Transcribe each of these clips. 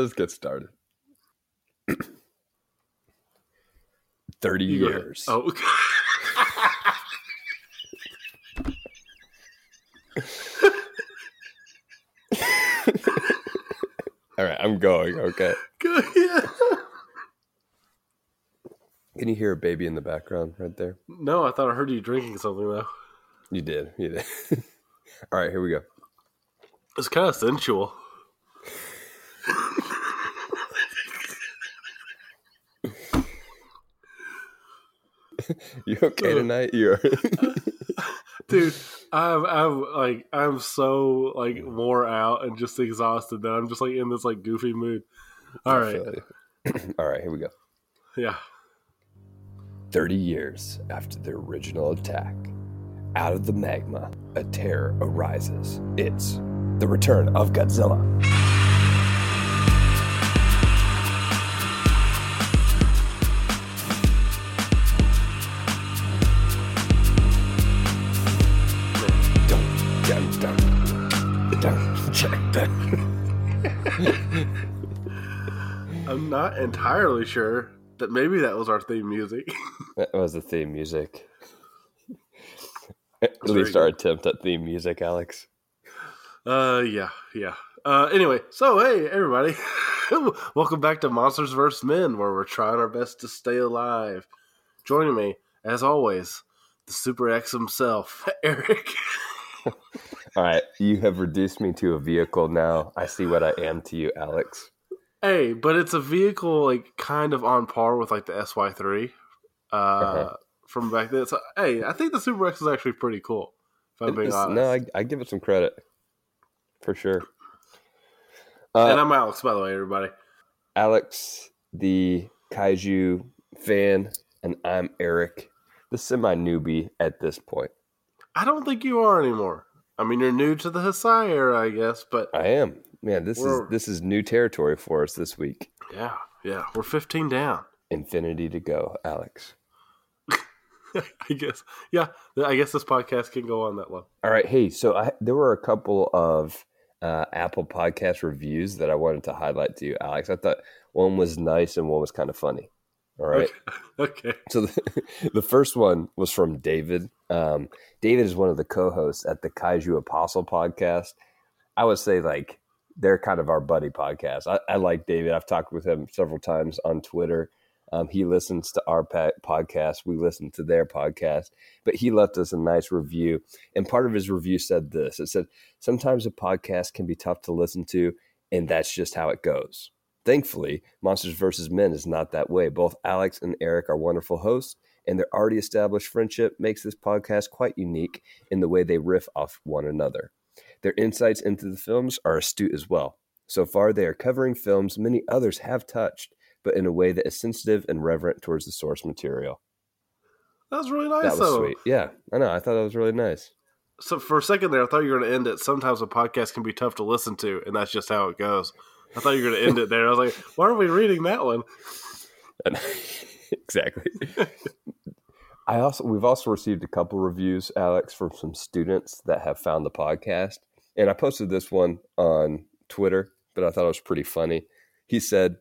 Let's get started. 30 You go ahead. years. Oh, All right, I'm going. Okay. good. Yeah. Can you hear a baby in the background right there? No, I thought I heard you drinking something though. You did. You did. All right, here we go. It's kind of sensual. You okay tonight? You're Dude, I'm I'm like I'm so like wore out and just exhausted that I'm just like in this like goofy mood. All right. you. All right, here we go. Yeah. 30 years after the original attack, out of the magma, a terror arises. It's the return of Godzilla. Not entirely sure that maybe that was our theme music. That was the theme music. At least our attempt at theme music, Alex. Uh, yeah, yeah. Uh, anyway, so hey, everybody, welcome back to Monsters vs. Men, where we're trying our best to stay alive. Joining me, as always, the Super X himself, Eric. All right, you have reduced me to a vehicle now. I see what I am to you, Alex. Hey, but it's a vehicle like kind of on par with like the SY three, uh, Uh-huh. from back then. So hey, I think the Super X is actually pretty cool. If I'm being It's- honest. no, I, I give it some credit for sure. Uh, and I'm Alex, by the way, everybody. Alex, the kaiju fan, and I'm Eric, the semi newbie at this point. I don't think you are anymore. I mean, you're new to the Heisei era, I guess, but I am. Man, this We're- is this is new territory for us this week. yeah, yeah, we're 15 down. Infinity to go, Alex. I guess, yeah, I guess this podcast can go on that long. All right. Hey, so I, there were a couple of uh, Apple Podcast reviews that I wanted to highlight to you, Alex. I thought one was nice and one was kind of funny. All right. Okay. So the, the first one was from David. Um, David is one of the co-hosts at the Kaiju Apostle podcast. I would say like they're kind of our buddy podcast. I, I like David. I've talked with him several times on Twitter. Um, he listens to our podcast. We listen to their podcast, but he left us a nice review. And part of his review said this: It said sometimes a podcast can be tough to listen to, and that's just how it goes. Thankfully, Monsters vs. Men is not that way. Both Alex and Eric are wonderful hosts, and their already established friendship makes this podcast quite unique in the way they riff off one another. Their insights into the films are astute as well. So far, they are covering films many others have touched, but in a way that is sensitive and reverent towards the source material. That was really nice, That was though. sweet. Yeah, I know. I thought that was really nice. So for a second there, I thought you were going to end it. Sometimes a podcast can be tough to listen to, and that's just how it goes. I thought you were going to end it there. I was like, why are we reading that one? Exactly. I also we've also received a couple reviews, Alex, from some students that have found the podcast, and I posted this one on Twitter, but I thought it was pretty funny. He said,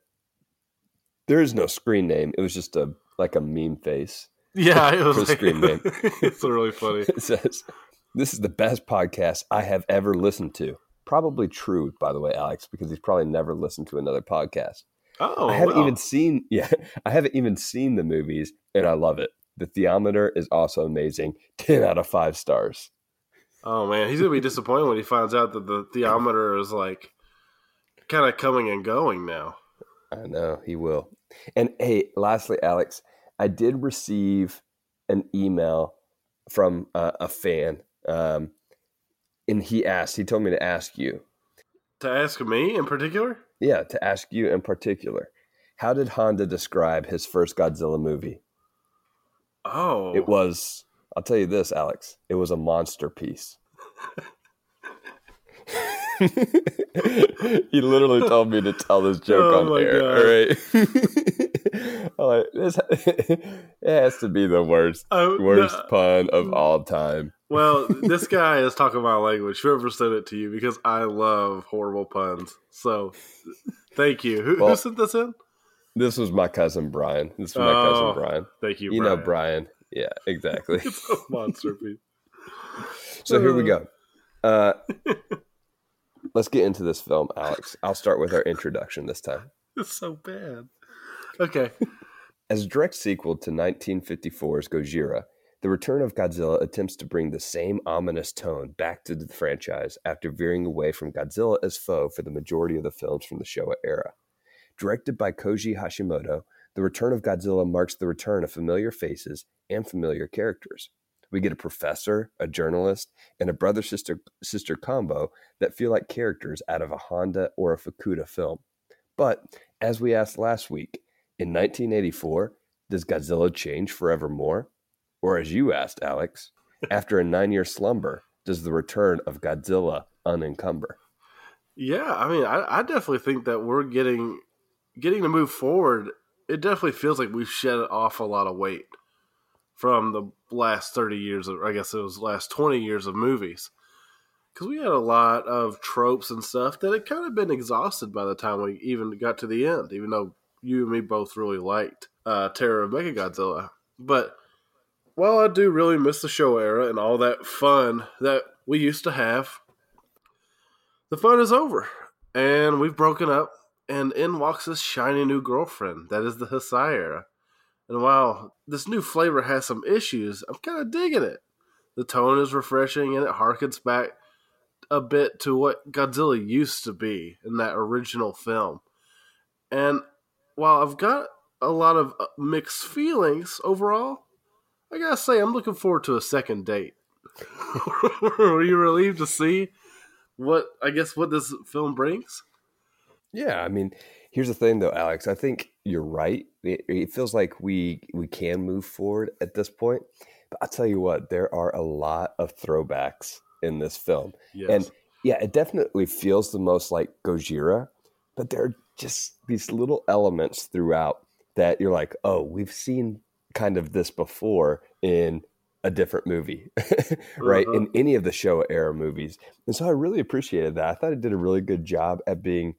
"There is no screen name; it was just a like a meme face." Yeah, it was like, screen name. it's really funny. It says, "This is the best podcast I have ever listened to." Probably true, by the way, Alex, because he's probably never listened to another podcast. Oh, I haven't wow. even seen yeah, I haven't even seen the movies and I love it. The theometer is also amazing. 10 out of 5 stars. Oh man, he's gonna be disappointed when he finds out that the theometer is like kind of coming and going now. I know he will. And hey, lastly Alex, I did receive an email from uh, a fan um, and he asked, he told me to ask you. To ask me in particular, Yeah, to ask you in particular. How did Honda describe his first Godzilla movie? oh, It was I'll tell you this, Alex. It was a monster piece. he literally told me to tell this joke Oh on air. God. All right. I'm like, this, it has to be the worst, Oh, worst no. pun of all time. Well, this guy is talking my language. Whoever sent it to you, because I love horrible puns. So Thank you. Who, Well- who sent this in? This was my cousin Brian. This was my Oh, cousin Brian. Thank you. You know Brian. Yeah, exactly. it's a monster piece. so here we go. Uh, let's get into this film, Alex. I'll start with our introduction this time. It's so bad. Okay. As a direct sequel to 1954's Gojira, The Return of Godzilla attempts to bring the same ominous tone back to the franchise after veering away from Godzilla as foe for the majority of the films from the Showa era. Directed by Koji Hashimoto, The Return of Godzilla marks the return of familiar faces and familiar characters. We get a professor, a journalist, and a brother sister sister combo that feel like characters out of a Honda or a Fukuda film. But as we asked last week, in 1984, does Godzilla change forevermore? Or as you asked, Alex, after a nine year slumber, does the return of Godzilla unencumber? Yeah, I mean, I, I definitely think that we're getting getting to move forward. It definitely feels like we've shed off a lot of weight from the last thirty years, of, I guess it was last twenty years of movies, because we had a lot of tropes and stuff that had kind of been exhausted by the time we even got to the end. Even though you and me both really liked uh, Terror of Mechagodzilla, but while I do really miss the show era and all that fun that we used to have, the fun is over and we've broken up and in walks this shiny new girlfriend that is the Heisei. And while this new flavor has some issues, I'm kind of digging it. The tone is refreshing and it harkens back a bit to what Godzilla used to be in that original film. And while I've got a lot of uh, mixed feelings overall, I gotta say I'm looking forward to a second date. Were you relieved to see what I guess what this film brings? Yeah, I mean, here's the thing though, Alex. I think you're right. It, it feels like we we can move forward at this point. But I'll tell you what, there are a lot of throwbacks in this film. Yes. And yeah, it definitely feels the most like Gojira, but there are just these little elements throughout that you're like, oh, we've seen kind of this before in a different movie, right? Uh-huh. In any of the Showa era movies. And so I really appreciated that. I thought it did a really good job at being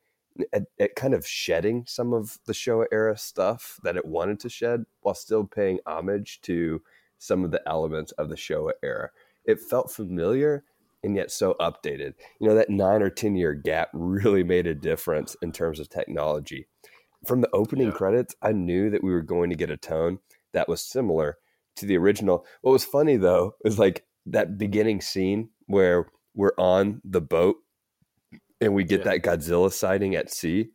at, at kind of shedding some of the Showa era stuff that it wanted to shed while still paying homage to some of the elements of the Showa era. It felt familiar and yet so updated. You know, that nine or 10 year gap really made a difference in terms of technology. From the opening Yeah. credits, I knew that we were going to get a tone that was similar to the original. What was funny though is like that beginning scene where we're on the boat and we get Yeah. that Godzilla sighting at sea.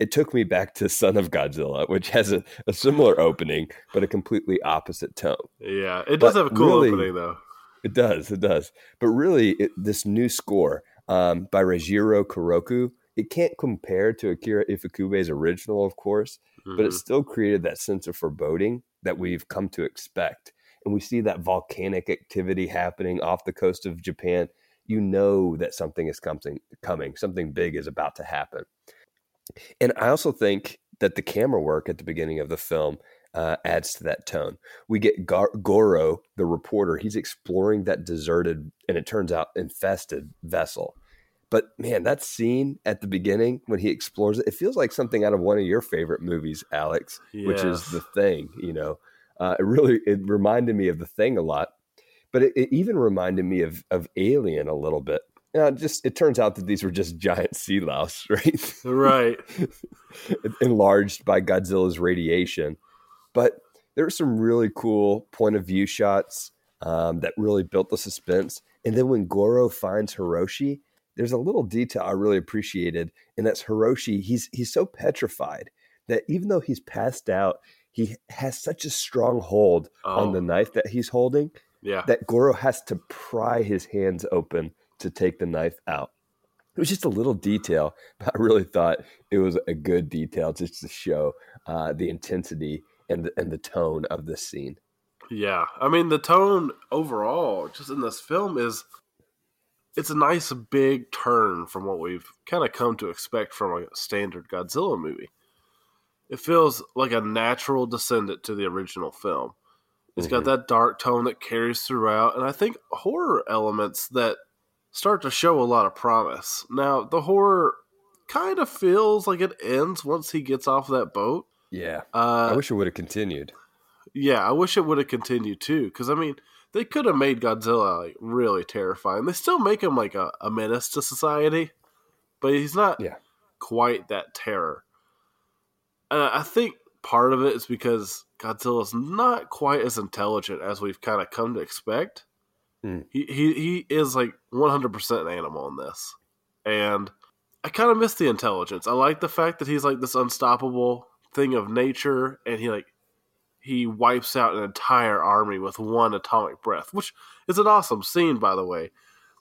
It took me back to Son of Godzilla, which has a, a similar opening, but a completely opposite tone. Yeah, it does But have a cool really- opening though. It does, it does. But really, it, this new score um, by Reijiro Koroku, it can't compare to Akira Ifukube's original, of course, but it Mhm. still created that sense of foreboding that we've come to expect. And we see that volcanic activity happening off the coast of Japan. You know that something is coming, coming, something big is about to happen. And I also think that the camera work at the beginning of the film uh, adds to that tone. We get Gar- Goro, the reporter, he's exploring that deserted and it turns out infested vessel. But man, that scene at the beginning when he explores it, it feels like something out of one of your favorite movies, Alex, which is The Thing. You know, uh, it really it reminded me of The Thing a lot, but it, it even reminded me of of Alien a little bit. You know, just it turns out that these were just giant sea louse, right? right. enlarged by Godzilla's radiation. But there were some really cool point of view shots um, that really built the suspense. And then when Goro finds Hiroshi, there's a little detail I really appreciated, and that's Hiroshi. He's he's so petrified that even though he's passed out, he has such a strong hold on Oh. the knife that he's holding Yeah. that Goro has to pry his hands open to take the knife out. It was just a little detail, but I really thought it was a good detail just to show uh, the intensity and the, and the tone of this scene. Yeah, I mean the tone overall, just in this film, is it's a nice big turn from what we've kind of come to expect from a standard Godzilla movie. It feels like a natural descendant to the original film. It's got Mhm. that dark tone that carries throughout, and I think horror elements that start to show a lot of promise. Now, the horror kind of feels like it ends once he gets off that boat. Yeah, Uh, I wish it would have continued. yeah, I wish it would have continued too. Because I mean, they could have made Godzilla like really terrifying. They still make him like a, a menace to society, but he's not Yeah. quite that terror. Uh, I think part of it is because Godzilla's not quite as intelligent as we've kind of come to expect. Mm. He, he he is like 100% an animal in this. And I kind of miss the intelligence. I like the fact that he's like this unstoppable thing of nature and he like he wipes out an entire army with one atomic breath, which is an awesome scene by the way.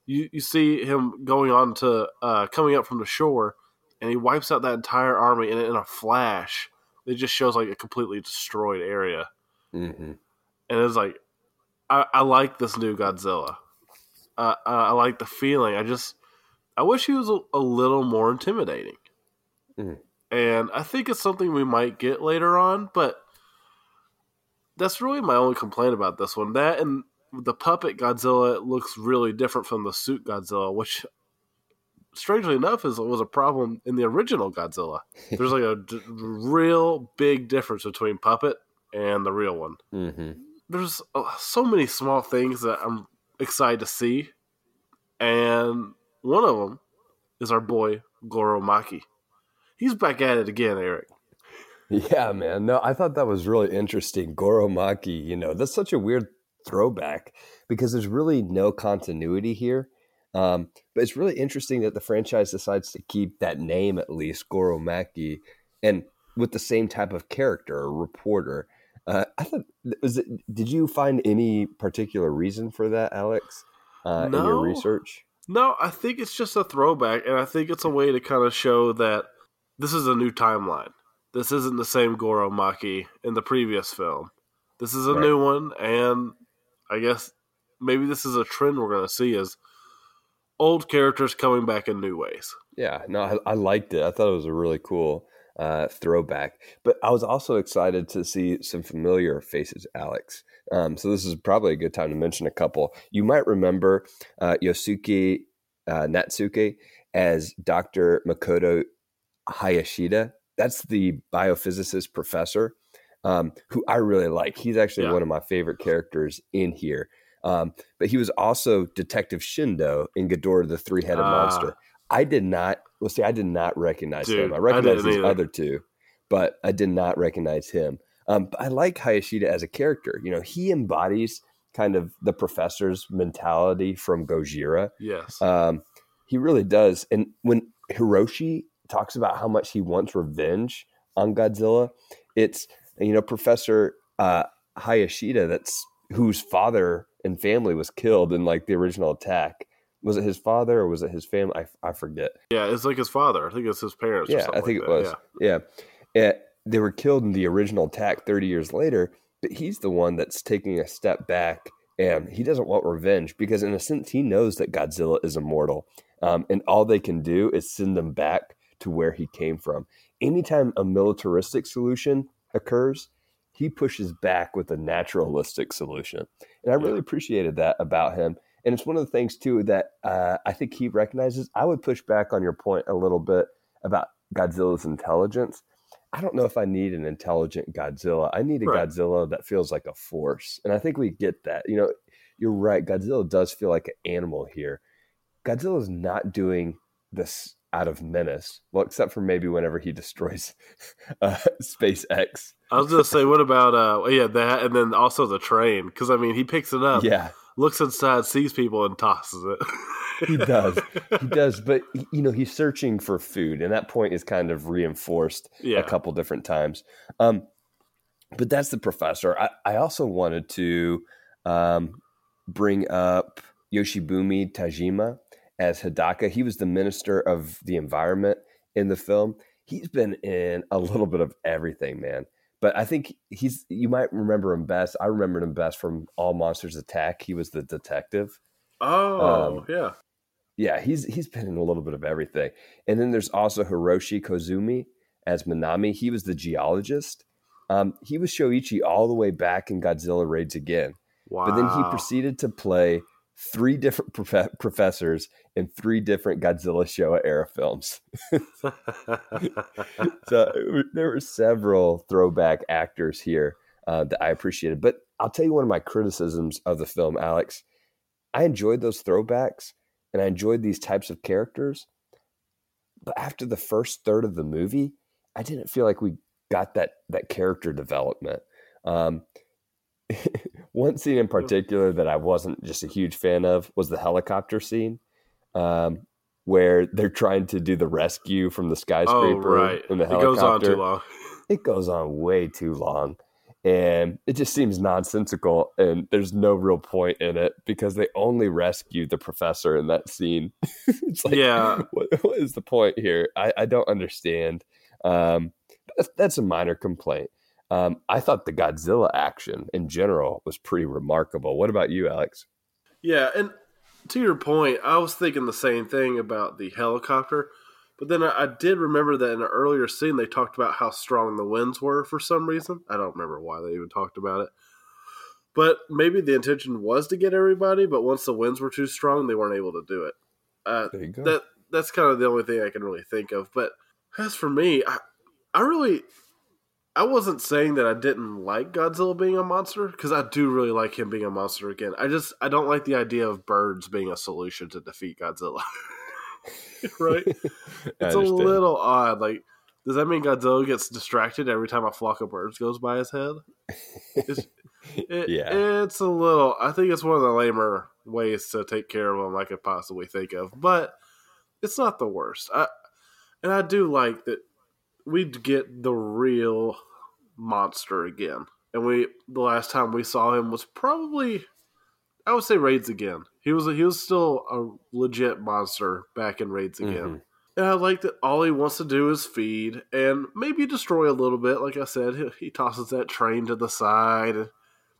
You you see him going on to uh, coming up from the shore and he wipes out that entire army and in a flash it just shows like a completely destroyed area hmm and it's like I, I like this new Godzilla. Uh, I, I like the feeling. I just I wish he was a, a little more intimidating, Mhm. and I think it's something we might get later on. But that's really my only complaint about this one. That and the puppet Godzilla looks really different from the suit Godzilla, which strangely enough is was a problem in the original Godzilla. There's like a d- real big difference between puppet and the real one hmm there's uh, so many small things that I'm excited to see, and one of them is our boy Goro Maki. He's back at it again, Eric. Yeah, man. No, I thought that was really interesting. Goro Maki, you know, that's such a weird throwback because there's really no continuity here. Um, but it's really interesting that the franchise decides to keep that name at least, Goro Maki, and with the same type of character a reporter. Uh, I thought, was it, did you find any particular reason for that, Alex, uh, in your research? No, I think it's just a throwback, and I think it's a way to kind of show that this is a new timeline. This isn't the same Goro Maki in the previous film. This is a Right. new one, and I guess maybe this is a trend we're going to see is old characters coming back in new ways. Yeah, no, I, I liked it. I thought it was a really cool uh, throwback. But I was also excited to see some familiar faces, Alex. Um, so this is probably a good time to mention a couple. You might remember uh, Yosuke uh, Natsuki as Dr. Makoto Hayashida. That's the biophysicist professor um, who I really like. He's actually Yeah. one of my favorite characters in here. Um, but he was also Detective Shindo in Ghidorah the Three Headed Ah. Monster. I did not. Well, see, I did not recognize Dude, him. I recognized these either. other two, but I did not recognize him. Um, but I like Hayashida as a character. You know, he embodies kind of the professor's mentality from Gojira. Yes. Um, he really does. And when Hiroshi talks about how much he wants revenge on Godzilla, it's you know Professor uh, Hayashida that's whose father and family was killed in like the original attack. Was it his father or was it his family? I, I forget. Yeah, it's like his father. I think it's his parents. or Yeah, something I think like it was. Yeah. Yeah. they were killed in the original attack 30 years later, but he's the one that's taking a step back and he doesn't want revenge because, in a sense, he knows that Godzilla is immortal. Um, and all they can do is send him back to where he came from. Anytime a militaristic solution occurs, he pushes back with a naturalistic solution. And I really Yeah. appreciated that about him. And it's one of the things, too, that uh, I think he recognizes. I would push back on your point a little bit about Godzilla's intelligence. I don't know if I need an intelligent Godzilla. I need a Right. Godzilla that feels like a force. And I think we get that. You know, you're right. Godzilla does feel like an animal here. Godzilla's not doing this out of menace. Well, except for maybe whenever he destroys uh, Super X. I was gonna say, what about uh, yeah, that, and then also the train? Because I mean, he picks it up, Yeah, looks inside, sees people, and tosses it. he does. he does. But, you know, he's searching for food. And that point is kind of reinforced Yeah, a couple different times. Um, but that's the professor. I, I also wanted to um, bring up Yoshibumi Tajima as Hidaka. He was the minister of the environment in the film. He's been in a little bit of everything, man. But I think he's, you might remember him best. I remembered him best from All Monsters Attack. He was the detective. Oh, Um, yeah. Yeah, he's he's been in a little bit of everything. And then there's also Hiroshi Koizumi as Minami. He was the geologist. Um, he was Shoichi all the way back in Godzilla Raids Again. Wow. But then he proceeded to play three different prof- professors in three different Godzilla Showa era films. so there were several throwback actors here uh, that I appreciated. But I'll tell you one of my criticisms of the film, Alex. I enjoyed those throwbacks and I enjoyed these types of characters. But after the first third of the movie, I didn't feel like we got that that character development. Um, one scene in particular that I wasn't just a huge fan of was the helicopter scene, um, where they're trying to do the rescue from the skyscraper. Oh, right. In the It goes on too long. It goes on way too long, and it just seems nonsensical. And there's no real point in it because they only rescue the professor in that scene. it's like, Yeah. what, what is the point here? I, I don't understand. Um, that's, that's a minor complaint. Um, I thought the Godzilla action in general was pretty remarkable. What about you, Alex? Yeah, and to your point, I was thinking the same thing about the helicopter, but then I, I did remember that in an earlier scene they talked about how strong the winds were for some reason. I don't remember why they even talked about it. But maybe the intention was to get everybody, but once the winds were too strong, they weren't able to do it. Uh, There you go. that that's kind of the only thing I can really think of. But as for me, I, I really, I wasn't saying that I didn't like Godzilla being a monster because I do really like him being a monster again. I just I don't like the idea of birds being a solution to defeat Godzilla. right? It's a little odd. Like, does that mean Godzilla gets distracted every time a flock of birds goes by his head? It's, it, Yeah. it's a little. I think it's one of the lamer ways to take care of them I could possibly think of, but it's not the worst. I and I do like that we get the real monster again, and we the last time we saw him was probably I would say Raids again. He was he was still a legit monster back in Raids again. Mhm. And I like that all he wants to do is feed and maybe destroy a little bit. Like I said, he, he tosses that train to the side. And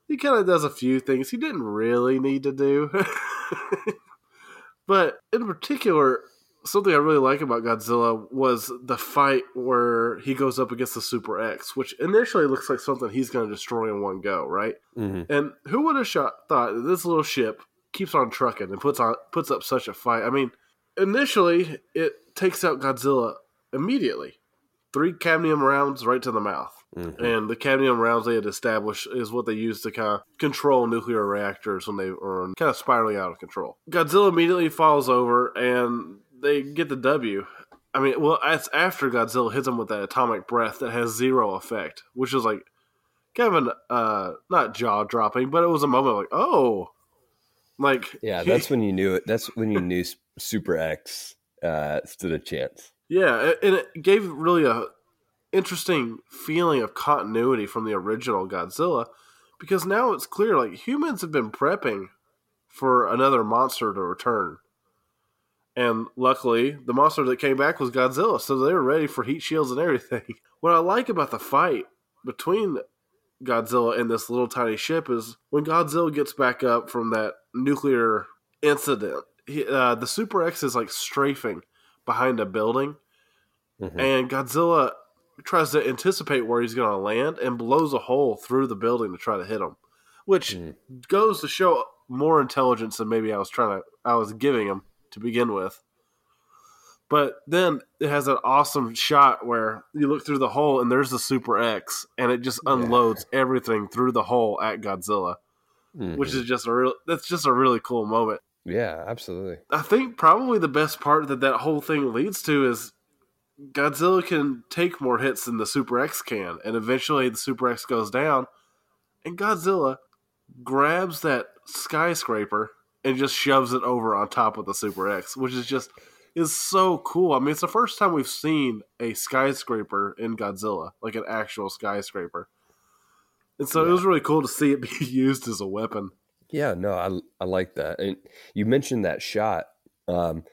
he kind of does a few things he didn't really need to do. but in particular, something I really like about Godzilla was the fight where he goes up against the Super X, which initially looks like something he's going to destroy in one go, right? Mhm. And who would have shot, thought that this little ship keeps on trucking and puts on puts up such a fight? I mean, initially it takes out Godzilla immediately. Three cadmium rounds right to the mouth. Mhm. And the cadmium rounds they had established is what they use to kind of control nuclear reactors when they are kind of spiraling out of control. Godzilla immediately falls over and they get the W. I mean, well, it's after Godzilla hits him with that atomic breath that has zero effect, which is like kind of an uh, not jaw dropping, but it was a moment like, oh, like Yeah, that's when you knew it. That's when you knew Super X uh, stood a chance. Yeah, and it gave really a interesting feeling of continuity from the original Godzilla because now it's clear like humans have been prepping for another monster to return. And luckily, the monster that came back was Godzilla, so they were ready for heat shields and everything. What I like about the fight between Godzilla and this little tiny ship is when Godzilla gets back up from that nuclear incident, he, uh, the Super X is like strafing behind a building, Mhm. and Godzilla tries to anticipate where he's going to land and blows a hole through the building to try to hit him, which Mm. goes to show more intelligence than maybe I was trying to I was giving him to begin with. But then it has an awesome shot where you look through the hole and there's the Super X, and it just Yeah. unloads everything through the hole at Godzilla, which Mhm. is just a real that's just a really cool moment. yeah, absolutely. I think probably the best part that that whole thing leads to is Godzilla can take more hits than the Super X can, and eventually the Super X goes down, and Godzilla grabs that skyscraper and just shoves it over on top of the Super X, which is just is so cool. I mean, it's the first time we've seen a skyscraper in Godzilla, like an actual skyscraper. And so it was really cool to see it be used as a weapon. Yeah, no, I I like that. And you mentioned that shot. Um,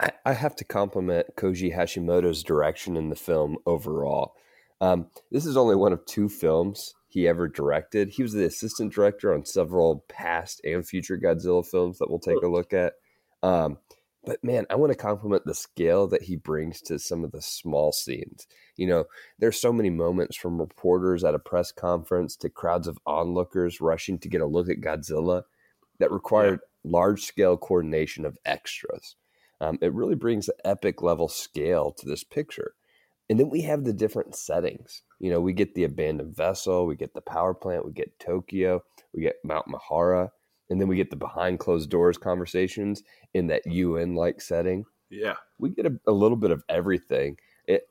I, I have to compliment Koji Hashimoto's direction in the film overall. Um, this is only one of two films he ever directed. He was the assistant director on several past and future Godzilla films that we'll take a look at. Um, but man, I want to compliment the scale that he brings to some of the small scenes. You know, there's so many moments from reporters at a press conference to crowds of onlookers rushing to get a look at Godzilla that required large scale coordination of extras. Um, it really brings an epic level scale to this picture. And then we have the different settings. You know, we get the abandoned vessel, we get the power plant, we get Tokyo, we get Mount Mihara, and then we get the behind closed doors conversations in that UN like setting. Yeah. We get a, a, little bit of everything. It,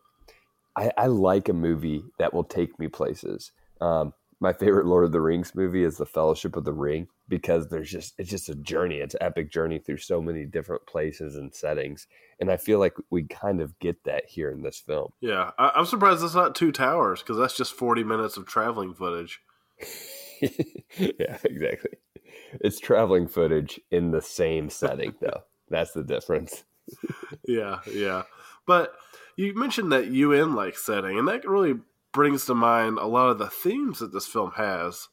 I, I, like a movie that will take me places. Um, my favorite Lord of the Rings movie is The Fellowship of the Ring because there's just it's just a journey. It's an epic journey through so many different places and settings, and I feel like we kind of get that here in this film. Yeah, I, am surprised it's not two towers because that's just 40 minutes of traveling footage. yeah, exactly. It's traveling footage in the same setting, though. That's the difference. yeah, yeah. But you mentioned that UN like setting, and that really brings to mind a lot of the themes that this film has,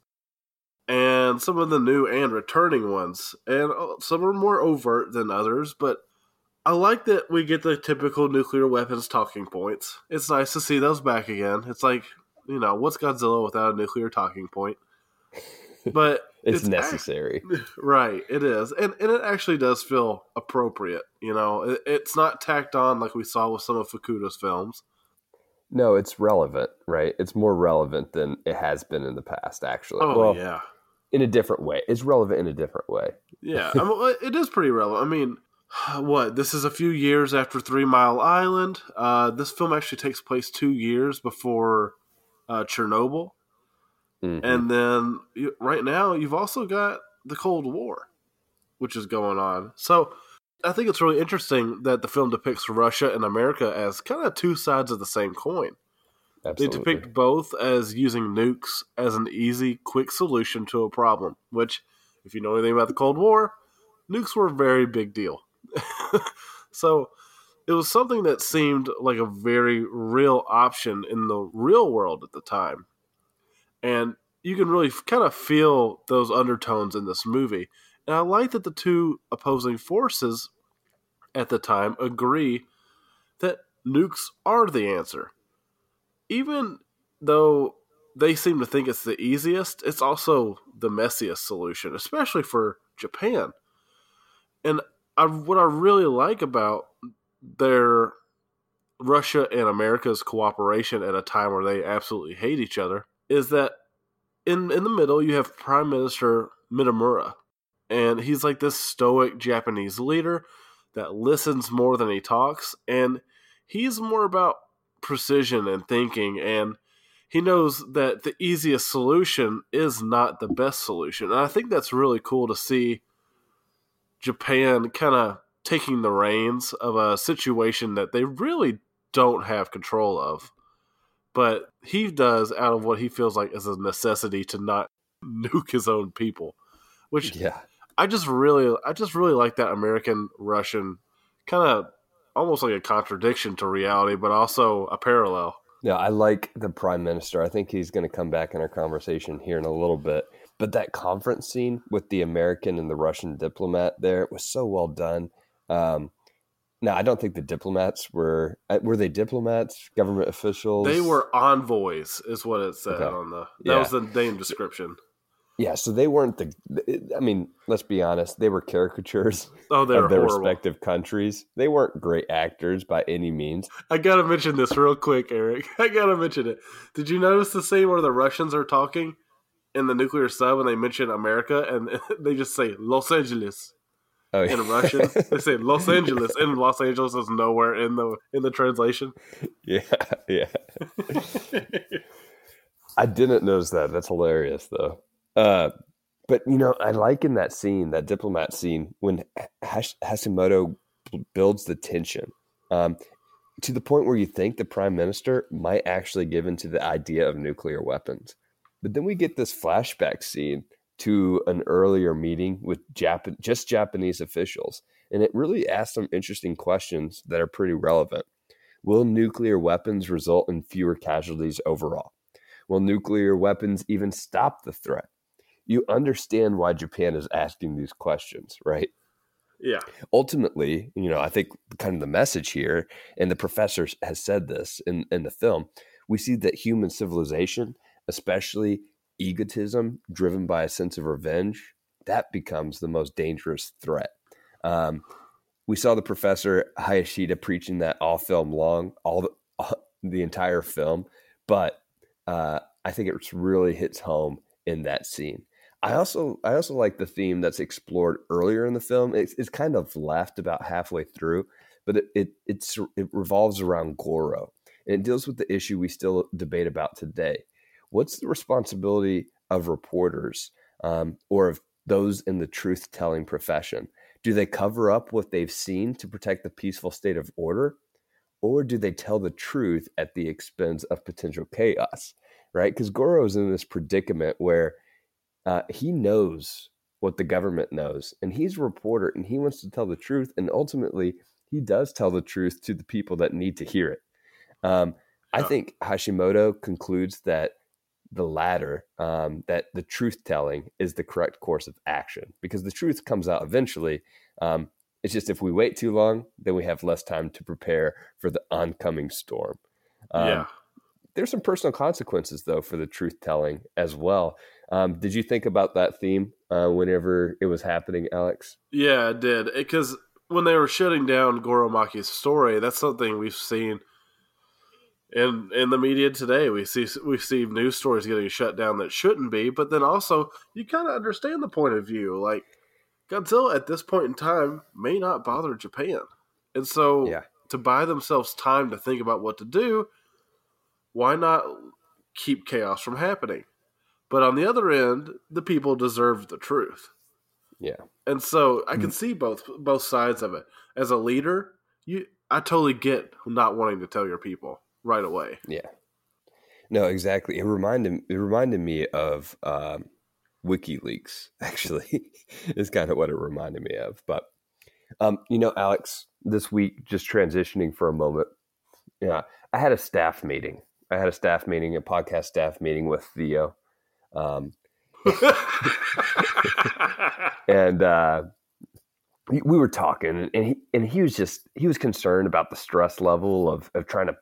and some of the new and returning ones. And uh, some are more overt than others, but I like that we get the typical nuclear weapons talking points. It's nice to see those back again. It's like, you know, what's Godzilla without a nuclear talking point? But it's, it's necessary. Act- right, it is. And and it actually does feel appropriate, you know. It, it's not tacked on like we saw with some of Fukuda's films. No, it's relevant, right? It's more relevant than it has been in the past, actually. Oh, well, yeah. In a different way. It's relevant in a different way. Yeah, I mean, it is pretty relevant. I mean, what? This is a few years after Three Mile Island. Uh, this film actually takes place two years before uh, Chernobyl. Mm-hmm. And then you, right now, you've also got the Cold War, which is going on. So I think it's really interesting that the film depicts Russia and America as kind of two sides of the same coin. Absolutely. They depict both as using nukes as an easy, quick solution to a problem, which, if you know anything about the Cold War, nukes were a very big deal. so it was something that seemed like a very real option in the real world at the time and you can really kind of feel those undertones in this movie. And I like that the two opposing forces at the time agree that nukes are the answer. Even though they seem to think it's the easiest, it's also the messiest solution, especially for Japan. And I, what I really like about their Russia and America's cooperation at a time where they absolutely hate each other is that in in the middle you have Prime Minister Mitamura, and he's like this stoic Japanese leader that listens more than he talks, and he's more about precision and thinking, and he knows that the easiest solution is not the best solution, and I think that's really cool to see Japan kind of taking the reins of a situation that they really don't have control of. But he does out of what he feels like is a necessity to not nuke his own people which yeah. I just really i just really like that american russian kind of almost like a contradiction to reality but also a parallel yeah i like the prime minister i think he's going to come back in our conversation here in a little bit but that conference scene with the american and the russian diplomat there was so well done um, no, I don't think the diplomats were. Uh, were they diplomats, government officials? They were envoys, is what it said okay. on the. That yeah. was the name description. Yeah, so they weren't the. I mean, let's be honest. They were caricatures oh, they of their horrible. respective countries. They weren't great actors by any means. I gotta mention this real quick, Eric. I gotta mention it. Did you notice the scene where the Russians are talking in the nuclear sub and they mention America and they just say Los Angeles? oh, yeah. in Russian. they say Los Angeles, and Los Angeles is nowhere in the in the translation. Yeah, yeah. I didn't notice that. That's hilarious, though. Uh, but you know, I like in that scene, that diplomat scene, when Hash- Hashimoto builds the tension um, to the point where you think the prime minister might actually give into the idea of nuclear weapons. But then we get this flashback scene to an earlier meeting with Jap- just Japanese officials, and it really asks some interesting questions that are pretty relevant. Will nuclear weapons result in fewer casualties overall? Will nuclear weapons even stop the threat? You understand why Japan is asking these questions, right? Yeah. Ultimately, you know, I think kind of the message here, and the professor has said this in, in the film, we see that human civilization, especially egotism driven by a sense of revenge that becomes the most dangerous threat. Um, we saw the professor Hayashida preaching that all film long, all the, all, the entire film, but uh, I think it really hits home in that scene. I also I also like the theme that's explored earlier in the film. It's, it's kind of left about halfway through, but it, it it revolves around Goro, and it deals with the issue we still debate about today. What's the responsibility of reporters um, or of those in the truth telling profession? Do they cover up what they've seen to protect the peaceful state of order? Or do they tell the truth at the expense of potential chaos? Right? Because Goro is in this predicament where uh, he knows what the government knows, and he's a reporter and he wants to tell the truth. And ultimately, he does tell the truth to the people that need to hear it. Um, I think Hashimoto concludes that the latter, um, that the truth telling is the correct course of action because the truth comes out eventually. Um, it's just if we wait too long, then we have less time to prepare for the oncoming storm. Um, yeah. There's some personal consequences, though, for the truth telling as well. Um, did you think about that theme uh, whenever it was happening, Alex? Yeah, I did. Because when they were shutting down Goro Maki's story, that's something we've seen – in in the media today we see we see news stories getting shut down that shouldn't be but then also you kind of understand the point of view like godzilla at this point in time may not bother japan and so yeah. to buy themselves time to think about what to do why not keep chaos from happening but on the other end the people deserve the truth yeah and so i can mm. see both both sides of it as a leader you i totally get not wanting to tell your people right away. Yeah. No, exactly. It reminded it reminded me of um, WikiLeaks. Actually, is kind of what it reminded me of. But um, you know, Alex, this week, just transitioning for a moment. Yeah, I had a staff meeting. I had a staff meeting, a podcast staff meeting with Theo. Um, and uh, we were talking, and he and he was just he was concerned about the stress level of of trying to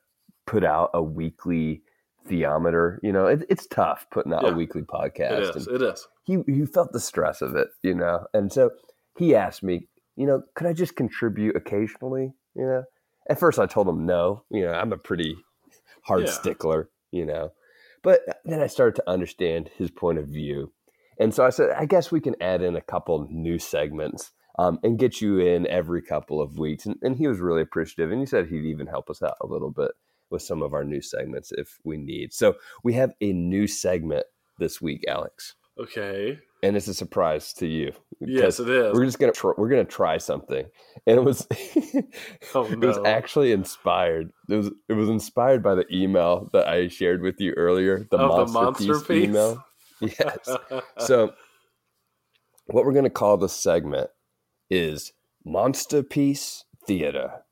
put out a weekly theometer. You know, it, it's tough putting out yeah. a weekly podcast. It is. it is. He he felt the stress of it, you know, and so he asked me, you know, could I just contribute occasionally? You know, at first I told him no. You know, I'm a pretty hard yeah. stickler, you know, but then I started to understand his point of view, and so I said, I guess we can add in a couple new segments. Um, and get you in every couple of weeks. And, and he was really appreciative. And he said he'd even help us out a little bit with some of our new segments if we need. So we have a new segment this week, Alex. Okay. And it's a surprise to you. Yes, it is. We're just gonna tr- we're gonna try something, and it was oh, no. it was actually inspired. It was it was inspired by the email that I shared with you earlier, the, oh, monster, the monster piece, piece email. Yes. so, what we're gonna call the segment is Monster Piece Theater.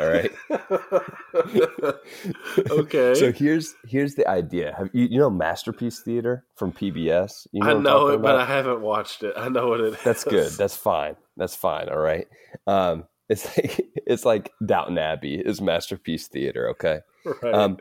All right. okay. So here's here's the idea. Have you you know Masterpiece Theater from PBS? You know I know it, but I haven't watched it. I know what it is. That's good. That's fine. That's fine. All right. Um, it's like it's like Downton Abbey is Masterpiece Theater. Okay. Right. Um,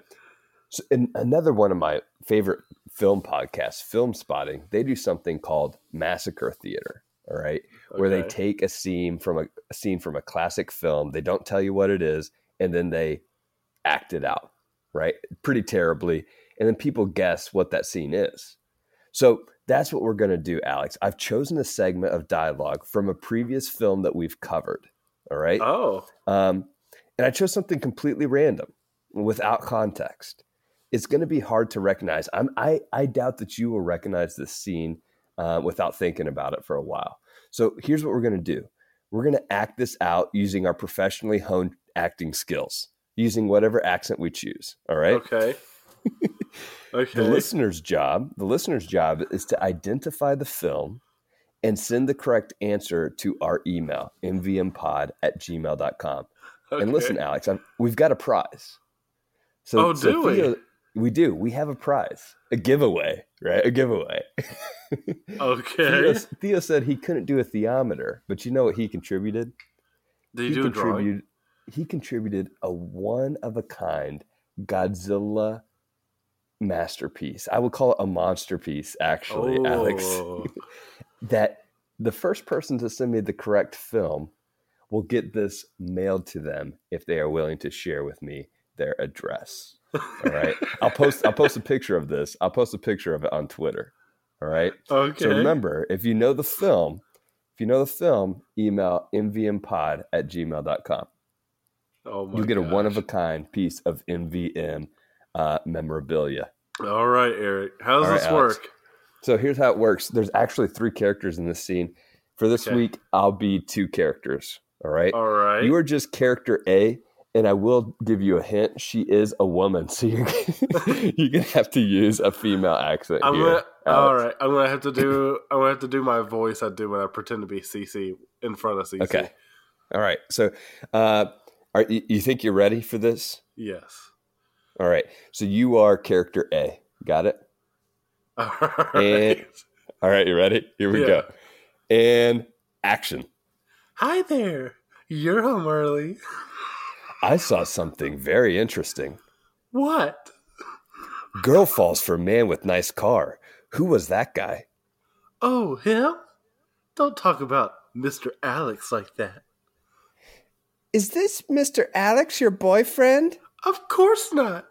so another one of my favorite film podcasts, Filmspotting, they do something called Massacre Theater all right, okay. where they take a scene from a, a, scene from a classic film, they don't tell you what it is, and then they act it out, right, pretty terribly, and then people guess what that scene is. So that's what we're going to do, Alex. I've chosen a segment of dialogue from a previous film that we've covered. All right. Oh. Um, and I chose something completely random, without context. It's going to be hard to recognize. I'm, I I doubt that you will recognize this scene uh, without thinking about it for a while. So here's what we're going to do we're going to act this out using our professionally honed acting skills, using whatever accent we choose. All right. Okay. okay. The listener's job, the listener's job is to identify the film and send the correct answer to our email, mvmpod at gmail.com. Okay. And listen, Alex, I'm, we've got a prize. So, oh, so do Theo, we? We do. We have a prize, a giveaway, right? A giveaway. Okay. Theo, Theo, said he couldn't do a theometer, but you know what he contributed? Did he, do contributed, He contributed a one of a kind Godzilla masterpiece. I would call it a monster piece, actually, oh. Alex. that the first person to send me the correct film will get this mailed to them if they are willing to share with me their address. All right. I'll post I'll post a picture of this. I'll post a picture of it on Twitter. All right. Okay. So remember, if you know the film, if you know the film, email mvmpod at gmail.com. oh my You'll get a one of a kind piece of MVM uh, memorabilia. All right, Eric. How does right, this Alex. work? So here's how it works. There's actually three characters in this scene. For this Okay. week, I'll be two characters. All right. All right. You are just character A, and I will give you a hint. She is a woman, so you're you're gonna have to use a female accent I'm here. gonna. All right. I'm gonna have to do. I'm gonna have to do my voice I do when I pretend to be CC in front of CC. Okay. All right. So, uh, are you, you think you're ready for this? Yes. All right. So you are character A. Got it? All And- right. All right. You ready? Here we Yeah. go. And action. Hi there. You're home early. I saw something very interesting. What? Girl falls for man with nice car. Who was that guy? Oh, him? Don't talk about Mr. Alex like that. Is this Mr. Alex, your boyfriend? Of course not.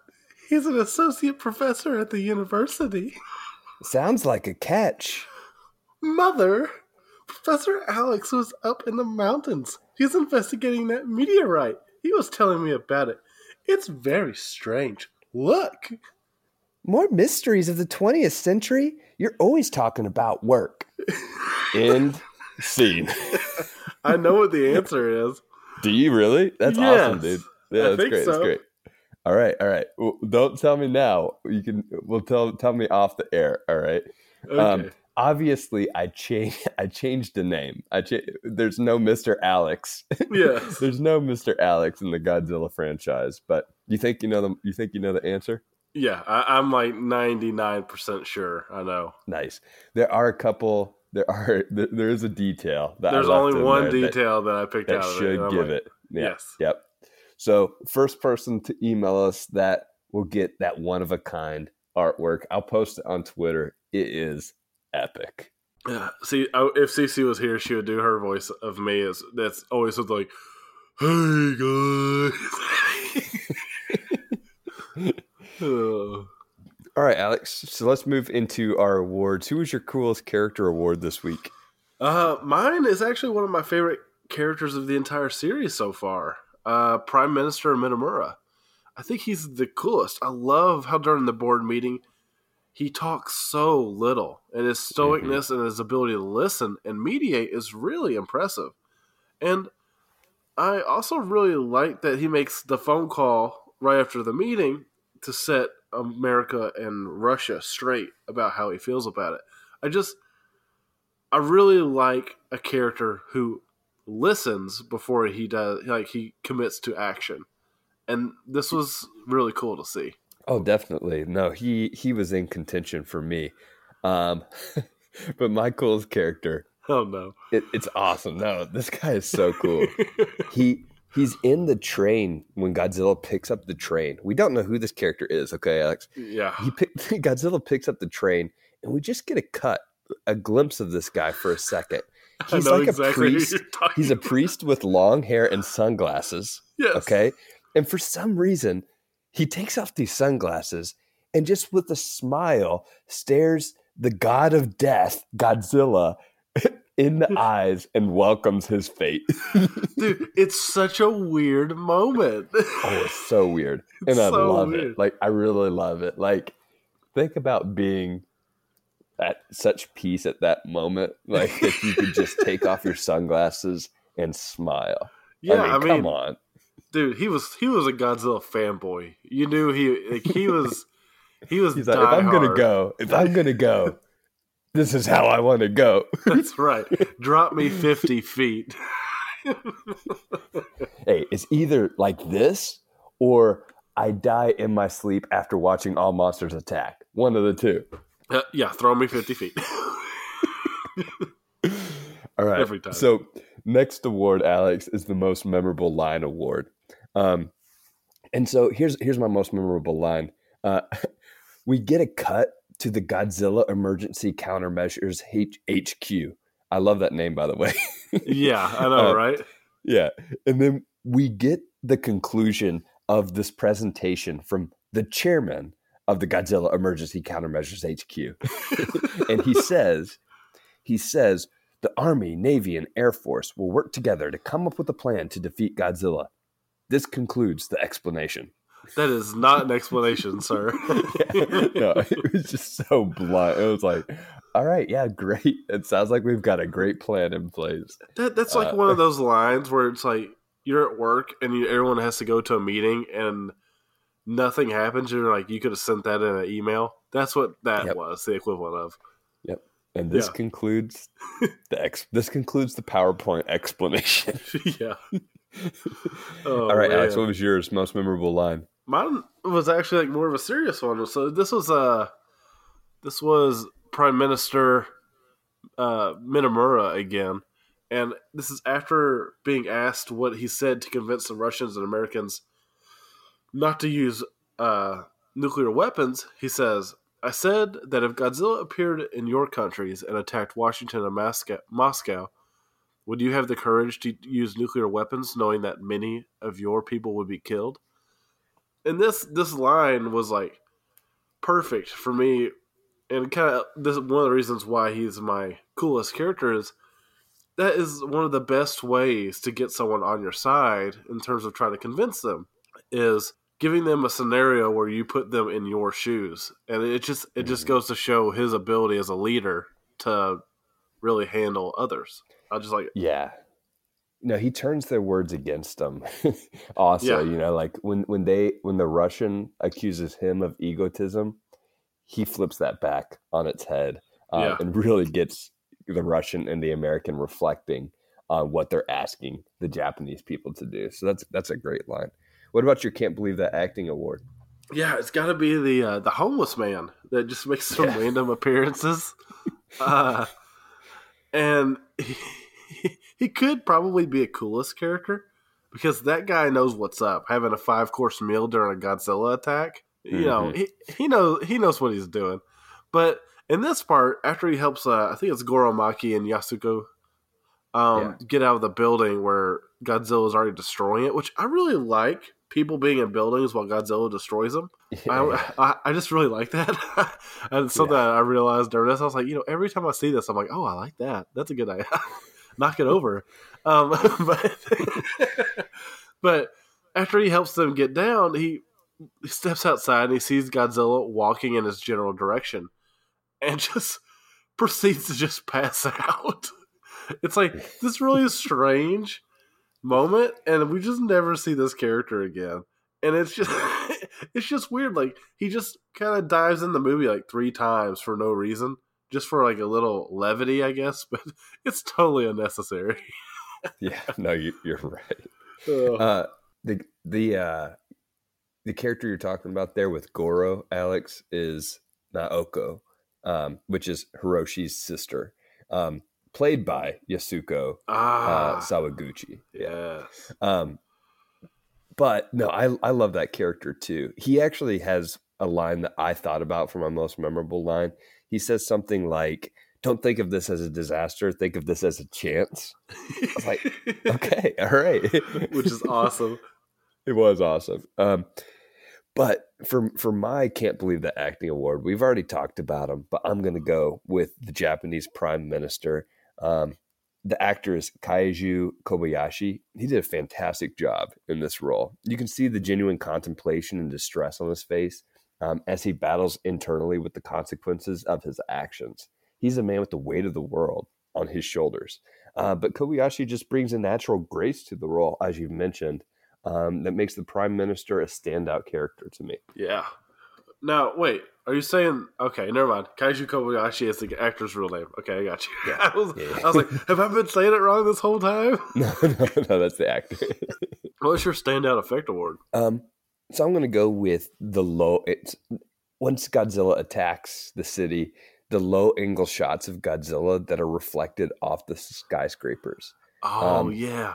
He's an associate professor at the university. Sounds like a catch. Mother, Professor Alex was up in the mountains. He's investigating that meteorite. He was telling me about it. It's very strange. Look. More mysteries of the 20th century? You're always talking about work. End scene. I know what the answer is. Do you really? That's awesome, dude. Yeah, that's great. so. That's great. All right, all right. Well, don't tell me now. You can. We'll tell tell me off the air. All right. Okay. Um, obviously, I changed. I changed the name. I cha- There's no Mister Alex. yes. There's no Mister Alex in the Godzilla franchise. But you think you know the? You think you know the answer? Yeah, I, I'm like 99% sure. I know. Nice. There are a couple. There are. There, there is a detail that I There's only one there detail that, I picked that out of it. should and give like, it. Yeah. Yes. Yep. So first person to email us that will get that one of a kind artwork. I'll post it on Twitter. It is epic. Yeah. See, I, if CC was here, she would do her voice of me. As that's always something like, "Hey guys." Oh. All right, Alex. So let's move into our awards. Who was your coolest character award this week? Uh, mine is actually one of my favorite characters of the entire series so far. Uh, Prime Minister Mitamura. I think he's the coolest. I love how during the board meeting he talks so little, and his mm-hmm. stoicness and his ability to listen and mediate is really impressive. And I also really like that he makes the phone call right after the meeting to set America and Russia straight about how he feels about it. I just I really like a character who listens before he does like he commits to action. And this was really cool to see. Oh, definitely. No, he he was in contention for me. Um, but my coolest character, Oh no. it, it's awesome. No, this guy is so cool. he he's in the train when Godzilla picks up the train. We don't know who this character is. Okay, Alex. yeah. he pick, Godzilla picks up the train, and we just get a cut, a glimpse of this guy for a second. He's like exactly a priest. He's a priest with long hair and sunglasses. Yes. Okay, and for some reason, he takes off these sunglasses and just with a smile stares the god of death, Godzilla, in the eyes and welcomes his fate. Dude, it's such a weird moment. Oh, it's so weird. And I so love weird. it. Like I really love it. Like think about being at such peace at that moment. Like that you could just take off your sunglasses and smile. yeah, I mean, come on. Dude, he was he was a Godzilla fanboy. You knew he like he was he was He's like, if I'm gonna go, if I'm gonna go, this is how I wanna go. That's right. Drop me fifty feet. hey, it's either like this or I die in my sleep after watching all monsters attack. One of the two. Uh, yeah, throw me fifty feet. All right. Every time. So next award, Alex, is the most memorable line award. Um, and so here's here's my most memorable line. Uh, we get a cut to the Godzilla Emergency Countermeasures H- HQ. I love that name, by the way. yeah, I know, Uh, right? yeah. And then we get the conclusion of this presentation from the chairman of the Godzilla Emergency Countermeasures HQ. and he says, he says, the Army, Navy, and Air Force will work together to come up with a plan to defeat Godzilla. This concludes the explanation. That is not an explanation, sir. no, it was just so blunt. It was like, all right, yeah, great. It sounds like we've got a great plan in place. That, that's like Uh, one of those lines where it's like you're at work and you, everyone has to go to a meeting and nothing happens. You're like, you could have sent that in an email. That's what that Yep. was, the equivalent of. Yep. And this Yeah. concludes the ex- this concludes the PowerPoint explanation. yeah. Oh, All right, Alex, what was yours most memorable line? Mine was actually like more of a serious one. So this was uh this was Prime Minister uh Mitamura again. And this is after being asked what he said to convince the Russians and Americans not to use uh nuclear weapons. He says, I said that if Godzilla appeared in your countries and attacked Washington and Moscow, would you have the courage to use nuclear weapons knowing that many of your people would be killed? and this this line was like perfect for me and kind of this one of the reasons why he's my coolest character is that is one of the best ways to get someone on your side in terms of trying to convince them is giving them a scenario where you put them in your shoes and it just it just Mhm. goes to show his ability as a leader to really handle others i just like Yeah. No, he turns their words against them. also, Yeah. you know, like when when they when the Russian accuses him of egotism, he flips that back on its head uh, Yeah. and really gets the Russian and the American reflecting on what they're asking the Japanese people to do. So that's that's a great line. What about your can't believe that acting award? Yeah, it's got to be the uh, the homeless man that just makes some Yeah. random appearances, uh, and he, he could probably be a coolest character because that guy knows what's up. Having a five course meal during a Godzilla attack, you know, Mhm. he he knows he knows what he's doing. But in this part, after he helps, uh, I think it's Goro Maki and Yasuko um, get out of the building where Godzilla is already destroying it, which I really like. People being in buildings while Godzilla destroys them. I, I, I just really like that. and something I realized during this, I was like, you know, every time I see this, I'm like, oh, I like that. That's a good idea. Knock it over. Um, but, but after he helps them get down, he, he steps outside and he sees Godzilla walking in his general direction and just proceeds to just pass out. It's like, this really is strange moment, and we just never see this character again and it's just it's just weird like he just kind of dives in the movie like three times for no reason just for like a little levity i guess but it's totally unnecessary yeah, no, you, you're right. Ugh. Uh, the the uh, the character you're talking about there with Goro, Alex, is Naoko, um, which is Hiroshi's sister, um, played by Yasuko uh, ah Sawaguchi. yes Um, but no, I I love that character too. He actually has a line that I thought about for my most memorable line. He says something like, "Don't think of this as a disaster. Think of this as a chance." I was like, Okay, all right, which is awesome It was awesome. Um, but for for my can't believe that acting award, we've already talked about him, but I'm going to go with the Japanese Prime Minister. Um, the actor is Kaiju Kobayashi. He did a fantastic job in this role. You can see the genuine contemplation and distress on his face um, as he battles internally with the consequences of his actions. He's a man with the weight of the world on his shoulders. Uh, but Kobayashi just brings a natural grace to the role, as you've mentioned, um, that makes the prime minister a standout character to me. yeah now wait are you saying okay never mind kaiju kobayashi is the actor's real name okay i got you Yeah. I, was, Yeah. I was like have i been saying it wrong this whole time No, no, no, that's the actor. what's your standout effect award um, so I'm going to go with the low. It's once Godzilla attacks the city, the low angle shots of Godzilla that are reflected off the skyscrapers. oh Um, yeah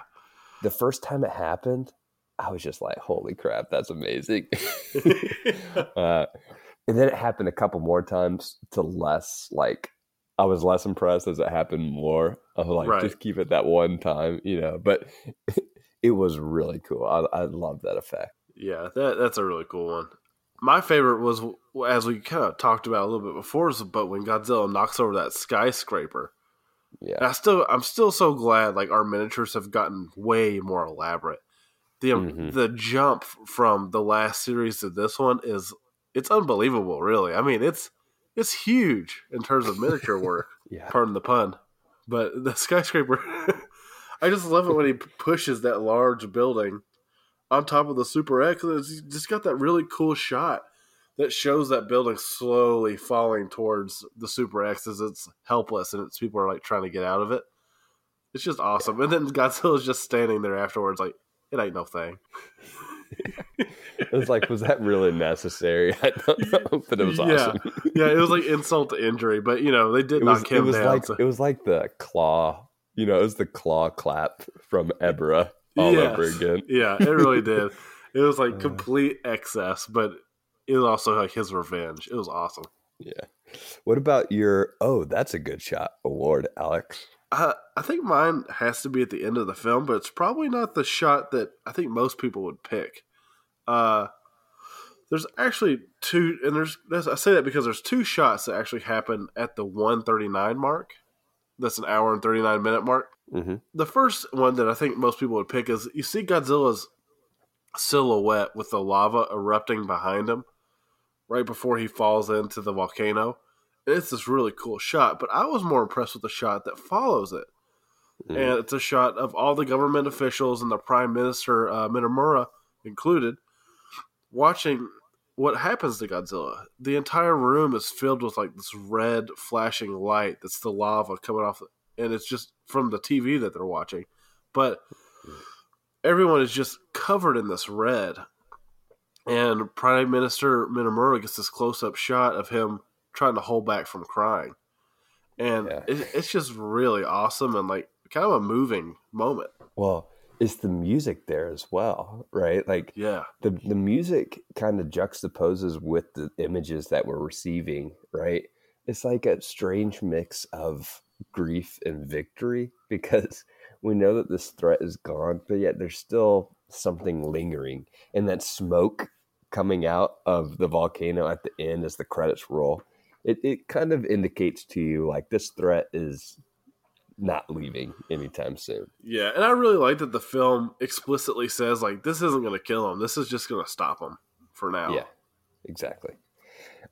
The first time it happened, I was just like, "Holy crap, that's amazing!" uh, and then it happened a couple more times to less like I was less impressed as it happened more. I was like, Right. just keep it that one time, you know. But it was really cool. I, I love that effect. Yeah, that that's a really cool one. My favorite was as we kind of talked about a little bit before, is but when Godzilla knocks over that skyscraper. And Yeah, I still, I'm still so glad like our miniatures have gotten way more elaborate. The Mhm. the jump from the last series to this one is it's unbelievable. Really, I mean it's it's huge in terms of miniature work. yeah, Pardon the pun, but the skyscraper. I just love it when he pushes that large building on top of the Super X. and It's just got that really cool shot that shows that building slowly falling towards the Super X as it's helpless and its people are like trying to get out of it. It's just awesome. And then Godzilla's just standing there afterwards, like it ain't no thing. It was like, was that really necessary? I don't know, but it was Yeah. awesome. Yeah, it was like insult to injury, but you know they did It was, knock it him was down. like so- it was like the claw, you know, it was the claw clap from Ebirah all Yes. over again. Yeah, it really did. It was like Uh. complete excess, but it was also like his revenge. It was awesome. Yeah. What about your? Oh, that's a good shot award, Alex. I, I think mine has to be at the end of the film, but it's probably not the shot that I think most people would pick. Uh, there's actually two, and there's I say that because there's two shots that actually happen at the 139 mark. That's an hour and 39 minute mark. Mm-hmm. The first one that I think most people would pick is you see Godzilla's silhouette with the lava erupting behind him right before he falls into the volcano. It's this really cool shot, but I was more impressed with the shot that follows it. Mm. And it's a shot of all the government officials and the Prime Minister, uh, Mitamura included, watching what happens to Godzilla. The entire room is filled with like this red flashing light that's the lava coming off, and it's just from the TV that they're watching. But everyone is just covered in this red. And Prime Minister Mitamura gets this close up shot of him trying to hold back from crying. And Yeah. it, it's just really awesome and like kind of a moving moment. Well, it's the music there as well, right? Like Yeah. the the music kind of juxtaposes with the images that we're receiving, right? It's like a strange mix of grief and victory because we know that this threat is gone, but yet there's still something lingering. And that smoke coming out of the volcano at the end as the credits roll, it, it kind of indicates to you like this threat is not leaving anytime soon. Yeah. And I really like that the film explicitly says, like, this isn't going to kill him. This is just going to stop him for now. Yeah, exactly.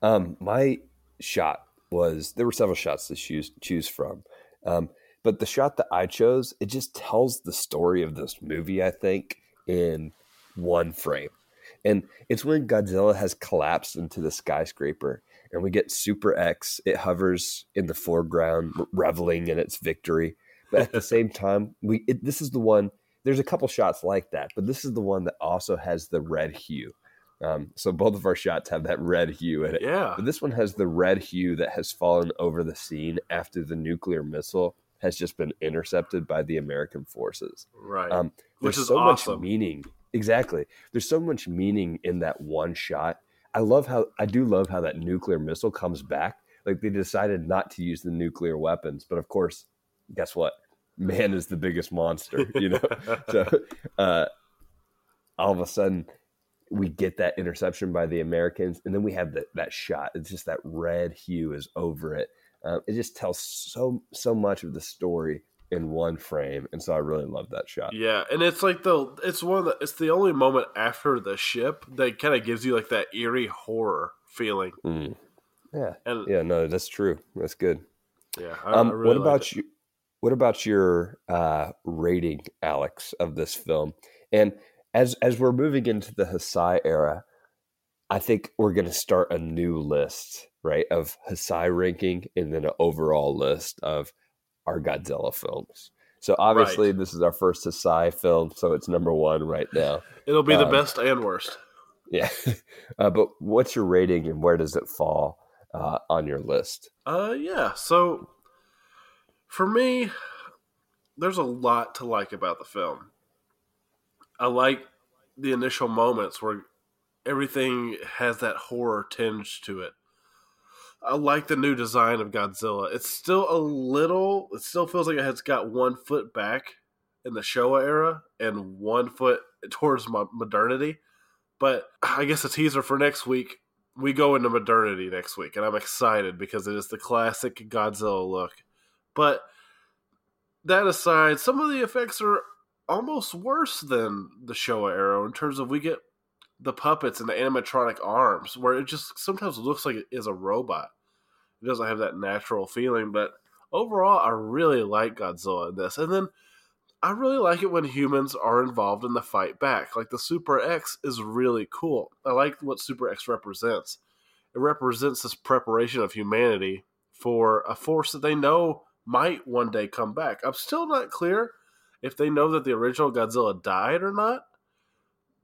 Um, my shot was there were several shots to choose choose from, um, but the shot that I chose it just tells the story of this movie. I think in one frame, and it's when Godzilla has collapsed into the skyscraper, and we get Super X. It hovers in the foreground, reveling in its victory, but at the same time, we it, this is the one. There's a couple shots like that, but this is the one that also has the red hue. Um, so both of our shots have that red hue in it. Yeah. But this one has the red hue that has fallen over the scene after the nuclear missile has just been intercepted by the American forces. Right. Um, Which is so awesome. much meaning. Exactly. There's so much meaning in that one shot. I love how I do love how that nuclear missile comes back. Like they decided not to use the nuclear weapons, but of course, guess what? Man is the biggest monster, you know. so uh, all of a sudden, we get that interception by the Americans, and then we have that that shot. It's just that red hue is over it. Um, it just tells so so much of the story in one frame, and so I really love that shot. Yeah, and it's like the it's one of the it's the only moment after the ship that kind of gives you like that eerie horror feeling. Mm. Yeah, And yeah, no, that's true. That's good. yeah, I, Um, I really what about it. you? What about your uh, rating, Alex, of this film? And as as we're moving into the Heisei era, I think we're going to start a new list, right, of Heisei ranking, and then an overall list of our Godzilla films. So obviously, this is our first Heisei film, so it's number one right now. It'll be the um, best and worst. Yeah, uh, but what's your rating, and where does it fall uh, on your list? Uh, yeah. So for me, there's a lot to like about the film. I like the initial moments where everything has that horror tinge to it. I like the new design of Godzilla. It's still a little. It still feels like it has got one foot back in the Showa era and one foot towards modernity. But I guess a teaser for next week. We go into modernity next week, and I'm excited because it is the classic Godzilla look. But that aside, some of the effects are almost worse than the Showa era in terms of we get the puppets and the animatronic arms, where it just sometimes looks like it is a robot. It doesn't have that natural feeling, but overall, I really like Godzilla in this. And then I really like it when humans are involved in the fight back. Like the Super X is really cool. I like what Super X represents. It represents this preparation of humanity for a force that they know might one day come back. I'm still not clear if they know that the original Godzilla died or not.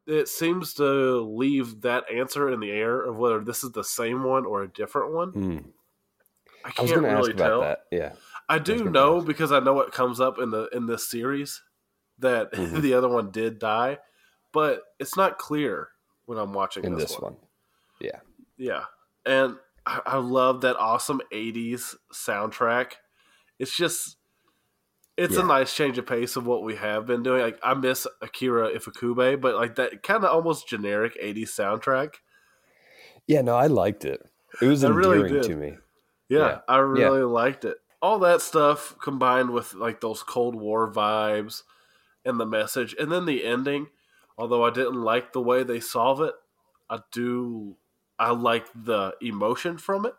It seems to leave that answer in the air of whether this is the same one or a different one. Mm. I I can't to really ask about tell. that. Yeah. I do gonna know ask. because I know what comes up in the in this series that Mhm. the other one did die, but it's not clear when I'm watching In this, this one. one. Yeah. Yeah, and I, I love that awesome '80s soundtrack. It's just it's a nice change of pace of what we have been doing. Like I miss Akira Ifukube, but like that kind of almost generic '80s soundtrack. Yeah, no, I liked it. It was I really endearing did. to me. Yeah, Yeah. I really liked it. All that stuff combined with like those Cold War vibes and the message, and then the ending. Although I didn't like the way they solve it, I do. I like the emotion from it,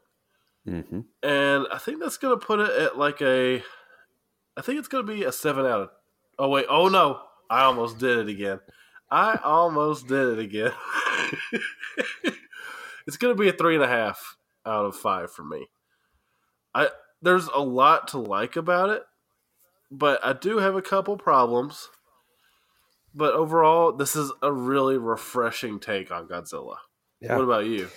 hmm and I think that's gonna put it at like a. I think it's gonna be a seven out of. Oh wait! Oh no! I almost did it again. I almost did it again. it's gonna be a three and a half out of five for me. I there's a lot to like about it, but I do have a couple problems. But overall, this is a really refreshing take on Godzilla. Yeah. What about you?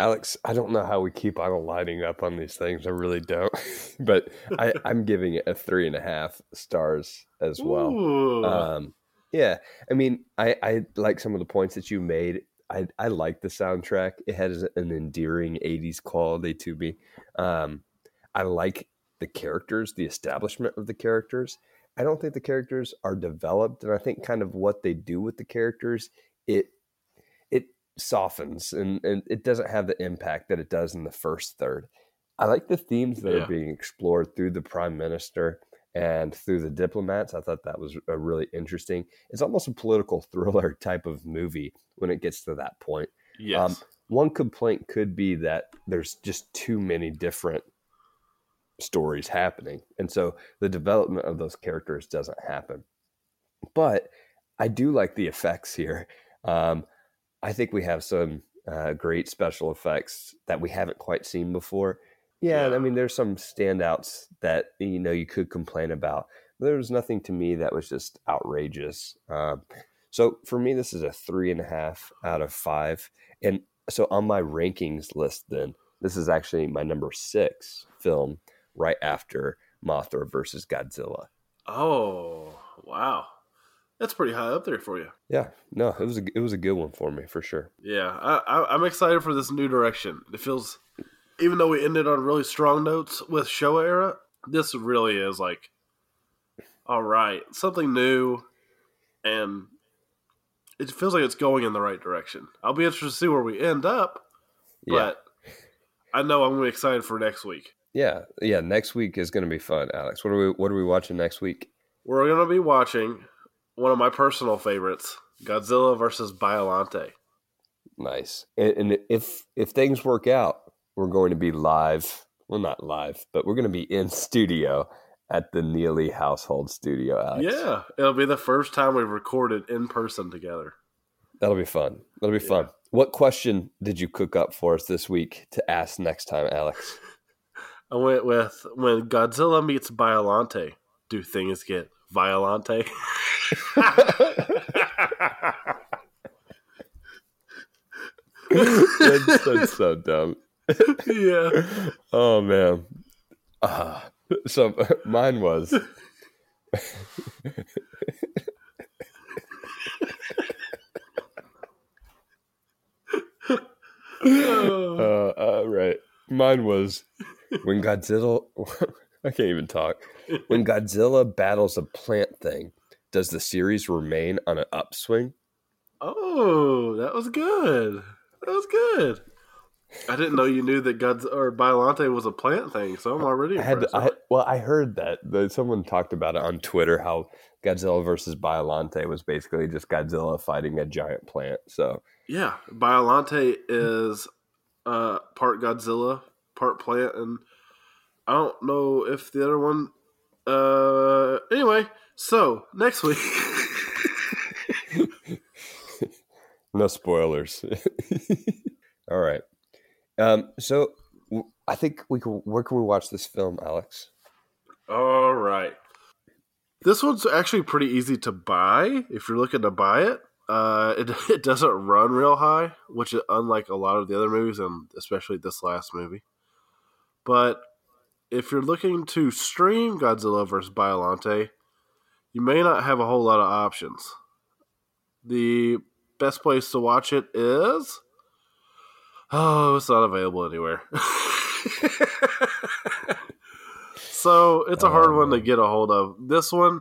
Alex, I don't know how we keep on lining up on these things. I really don't. but I, I'm giving it a three and a half stars as well. Um, yeah, I mean, I, I like some of the points that you made. I, I like the soundtrack. It has an endearing 80s quality to me. Um, I like the characters, the establishment of the characters. I don't think the characters are developed, and I think kind of what they do with the characters, it softens and, and it doesn't have the impact that it does in the first third. I like the themes that Yeah. are being explored through the prime minister and through the diplomats. I thought that was a really interesting. It's almost a political thriller type of movie when it gets to that point. yes. um, One complaint could be that there's just too many different stories happening. And so the development of those characters doesn't happen. But I do like the effects here. Um, I think we have some uh, great special effects that we haven't quite seen before. Yeah, Yeah. I mean, there's some standouts that you know you could complain about. There was nothing to me that was just outrageous. Um, so for me, this is a three and a half out of five. And so on my rankings list, then this is actually my number six film, right after Mothra versus Godzilla. oh wow, that's pretty high up there for you. Yeah, no, it was a it was a good one for me for sure. Yeah, I, I, I'm excited for this new direction. It feels, even though we ended on really strong notes with Showa era, this really is like, all right, something new, and it feels like it's going in the right direction. I'll be interested to see where we end up, Yeah, but I know I'm gonna be excited for next week. yeah, yeah. Next week is going to be fun, Alex. What are we What are we watching next week? We're gonna be watching one of my personal favorites, Godzilla versus Biolante. Nice. And, and if if things work out, we're going to be live. Well, not live, but we're going to be in studio at the Neely Household Studio. Alex. Yeah, it'll be the first time we've recorded in person together. that'll be fun. That'll be Yeah. fun. What question did you cook up for us this week to ask next time, Alex? I went with when Godzilla meets Biolante, do things get Violante? that's, that's so dumb. yeah. Oh man. Uh, so mine was. uh, uh, right. Mine was when Godzilla. I can't even talk. When Godzilla battles a plant thing, does the series remain on an upswing? Oh, that was good. That was good. I didn't know you knew that God's or Biolante was a plant thing, so I'm already I had impressed. I, well, I heard that, that someone talked about it on Twitter how Godzilla versus Biolante was basically just Godzilla fighting a giant plant. So yeah, Biolante is uh, part Godzilla, part plant, and I don't know if the other one. Uh, anyway, so next week. no spoilers. All right. Um, so I think we can. Where can we watch this film, Alex? All right. This one's actually pretty easy to buy if you're looking to buy it. Uh, it, it doesn't run real high, which is unlike a lot of the other movies, and especially this last movie. But if you're looking to stream Godzilla vs. Biolante, you may not have a whole lot of options. The best place to watch it is. Oh, it's not available anywhere. so it's a hard one to get a hold of. This one,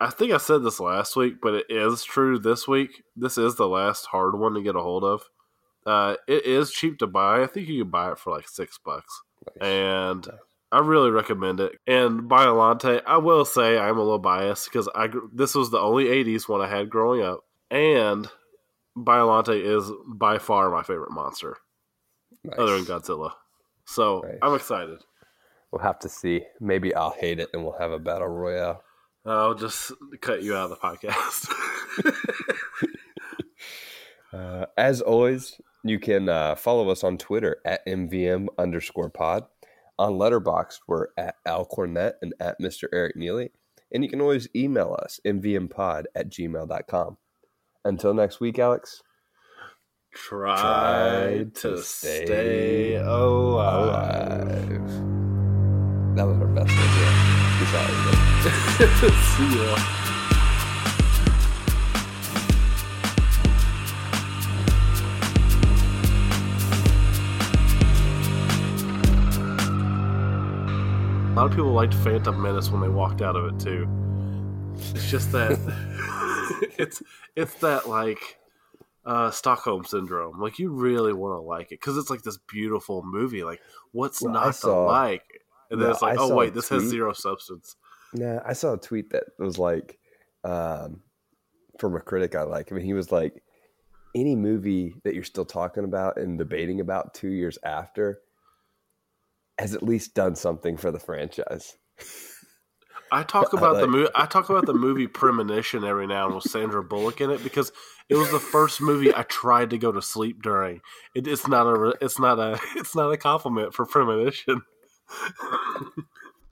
I think I said this last week, but it is true this week. This is the last hard one to get a hold of. Uh, it is cheap to buy. I think you can buy it for like six bucks, and I really recommend it. And Biolante, I will say I'm a little biased because I this was the only '80s one I had growing up, and Biolante is by far my favorite monster, Nice. other than Godzilla. So Nice. I'm excited. We'll have to see. Maybe I'll hate it, and we'll have a battle royale. I'll just cut you out of the podcast. Uh, as always, you can uh, follow us on Twitter at MVM underscore pod. On Letterboxd, we're at Al Cornett and at Mr. Eric Neely. And you can always email us, mvmpod at gmail.com. Until next week, Alex. Try, Try to, to stay, stay alive. Alive. That was our best idea. Peace out, everybody. See ya. A lot of people liked Phantom Menace when they walked out of it too. It's just that it's it's that like uh, Stockholm syndrome. Like you really want to like it because it's like this beautiful movie. Like what's Well, not saw- to like? And then No, it's like, I oh wait, this has zero substance. Nah, I saw a tweet that was like, um, from a critic I like. I mean, he was like, any movie that you're still talking about and debating about two years after has at least done something for the franchise. I talk I about the movie. I talk about the movie Premonition every now and with Sandra Bullock in it because it was the first movie I tried to go to sleep during. It, it's not a. It's not a. It's not a compliment for Premonition.